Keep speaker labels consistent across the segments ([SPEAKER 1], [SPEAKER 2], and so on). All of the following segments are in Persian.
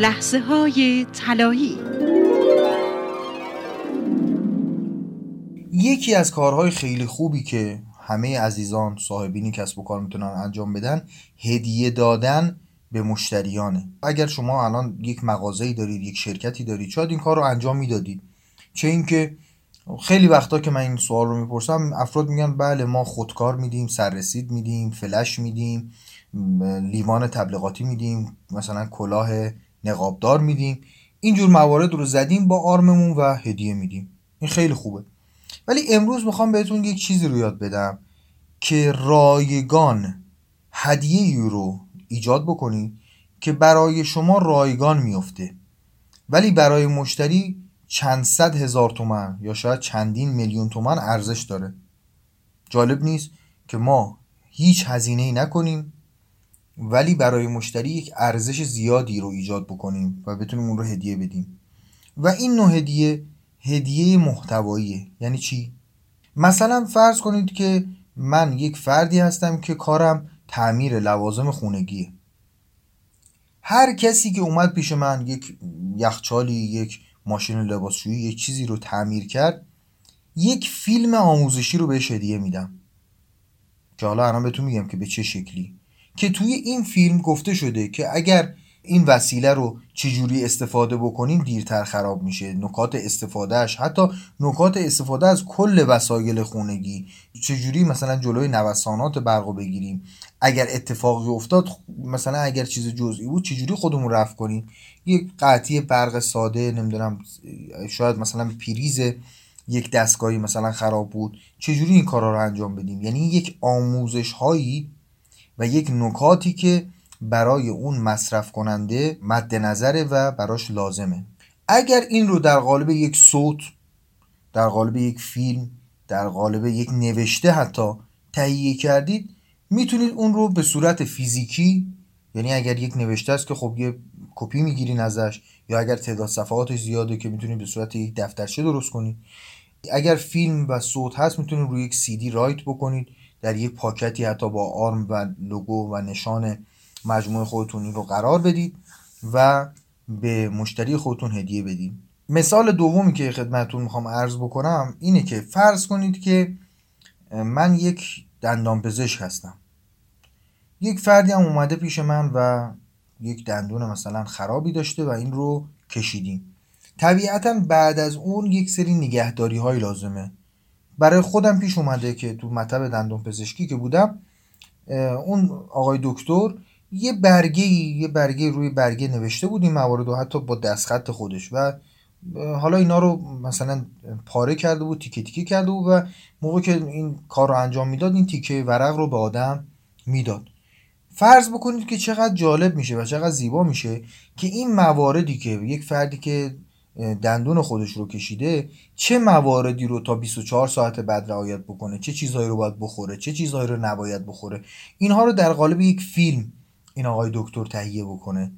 [SPEAKER 1] لحظه های طلایی.
[SPEAKER 2] یکی از کارهای خیلی خوبی که همه عزیزان صاحبینی کسب و کار می‌تونن انجام بدن هدیه دادن به مشتریانه. اگر شما الان یک مغازه‌ای دارید یک شرکتی دارید شاید این کار رو انجام می‌دادید. چه اینکه خیلی وقتا که من این سوال رو می‌پرسم افراد میگن بله ما خودکار میدیم سررسید میدیم فلش میدیم لیوان تبلیغاتی میدیم مثلا کلاه نقابدار میدیم. اینجور موارد رو زدیم با آرممون و هدیه میدیم. این خیلی خوبه. ولی امروز می‌خوام بهتون یک چیزی رو یاد بدم که رایگان هدیه رو ایجاد بکنید که برای شما رایگان میفته ولی برای مشتری چند صد هزار تومن یا شاید چندین میلیون تومن ارزش داره. جالب نیست که ما هیچ هزینه ای نکنیم ولی برای مشتری یک ارزش زیادی رو ایجاد بکنیم و بتونیم اون رو هدیه بدیم. و این نوع هدیه هدیه محتواییه. یعنی چی؟ مثلا فرض کنید که من یک فردی هستم که کارم تعمیر لوازم خونگیه. هر کسی که اومد پیش من یک یخچالی یک ماشین لباسشویی یک چیزی رو تعمیر کرد یک فیلم آموزشی رو بهش هدیه میدم. که حالا الان بهتون میگم که به چه شکلی. که توی این فیلم گفته شده که اگر این وسیله رو چجوری استفاده بکنیم دیرتر خراب میشه. نکات استفادهش حتی نکات استفاده از کل وسایل خونگی. چجوری مثلا جلوی نوسانات برق بگیریم؟ اگر اتفاقی افتاد مثلا اگر چیز جزئی بود چجوری خودمون رفت کنیم؟ یک قطعی برق ساده نمی‌دونم شاید مثلا پریز یک دستگاهی مثلا خراب بود. چجوری این کارا رو انجام بدیم؟ یعنی یک آموزش هایی و یک نکاتی که برای اون مصرف کننده مد نظره و براش لازمه. اگر این رو در قالب یک صوت در قالب یک فیلم در قالب یک نوشته حتی تهیه کردید می‌تونید اون رو به صورت فیزیکی یعنی اگر یک نوشته است که خب یه کپی می‌گیرین ازش یا اگر تعداد صفحاتش زیاده که می‌تونید به صورت یک دفترچه درست کنید. اگر فیلم و صوت هست می‌تونید روی یک سی دی رایت بکنید. در یک پاکتی حتی با آرم و لوگو و نشان مجموعه خودتون رو قرار بدید و به مشتری خودتون هدیه بدید. مثال دومی که خدمتتون می‌خوام عرض بکنم اینه که فرض کنید که من یک دندان پزشک هستم. یک فردی هم اومده پیش من و یک دندون مثلا خرابی داشته و این رو کشیدیم. طبیعتا بعد از اون یک سری نگهداری های لازمه. برای خودم پیش اومده که تو مطب دندون پزشکی که بودم اون آقای دکتر یه برگه یه برگه روی برگه نوشته بود این موارد و حتی با دستخط خودش و حالا اینا رو مثلا پاره کرده بود تیکه تیکه کرده بود و موقع که این کار رو انجام می‌داد این تیکه ورق رو به آدم می‌داد. فرض بکنید که چقدر جالب میشه و چقدر زیبا میشه که این مواردی که یک فردی که دندون خودش رو کشیده چه مواردی رو تا 24 ساعت بعد رعایت بکنه؟ چه چیزهایی رو باید بخوره؟ چه چیزهایی رو نباید بخوره؟ اینها رو در قالب یک فیلم این آقای دکتر تهیه بکنه.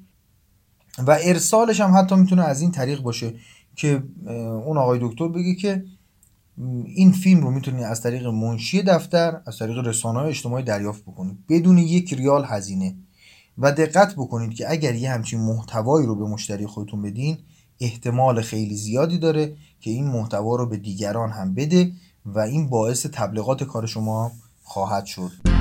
[SPEAKER 2] و ارسالش هم حتی می‌تونه از این طریق باشه که اون آقای دکتر بگه که این فیلم رو می‌تونی از طریق منشی دفتر از طریق رسانه های اجتماعی دریافت بکنید. بدون یک ریال هزینه. و دقت بکنید که اگر یه همچین محتوایی رو به مشتری خودتون بدین احتمال خیلی زیادی داره که این محتوا رو به دیگران هم بده و این باعث تبلیغات کار شما خواهد شد.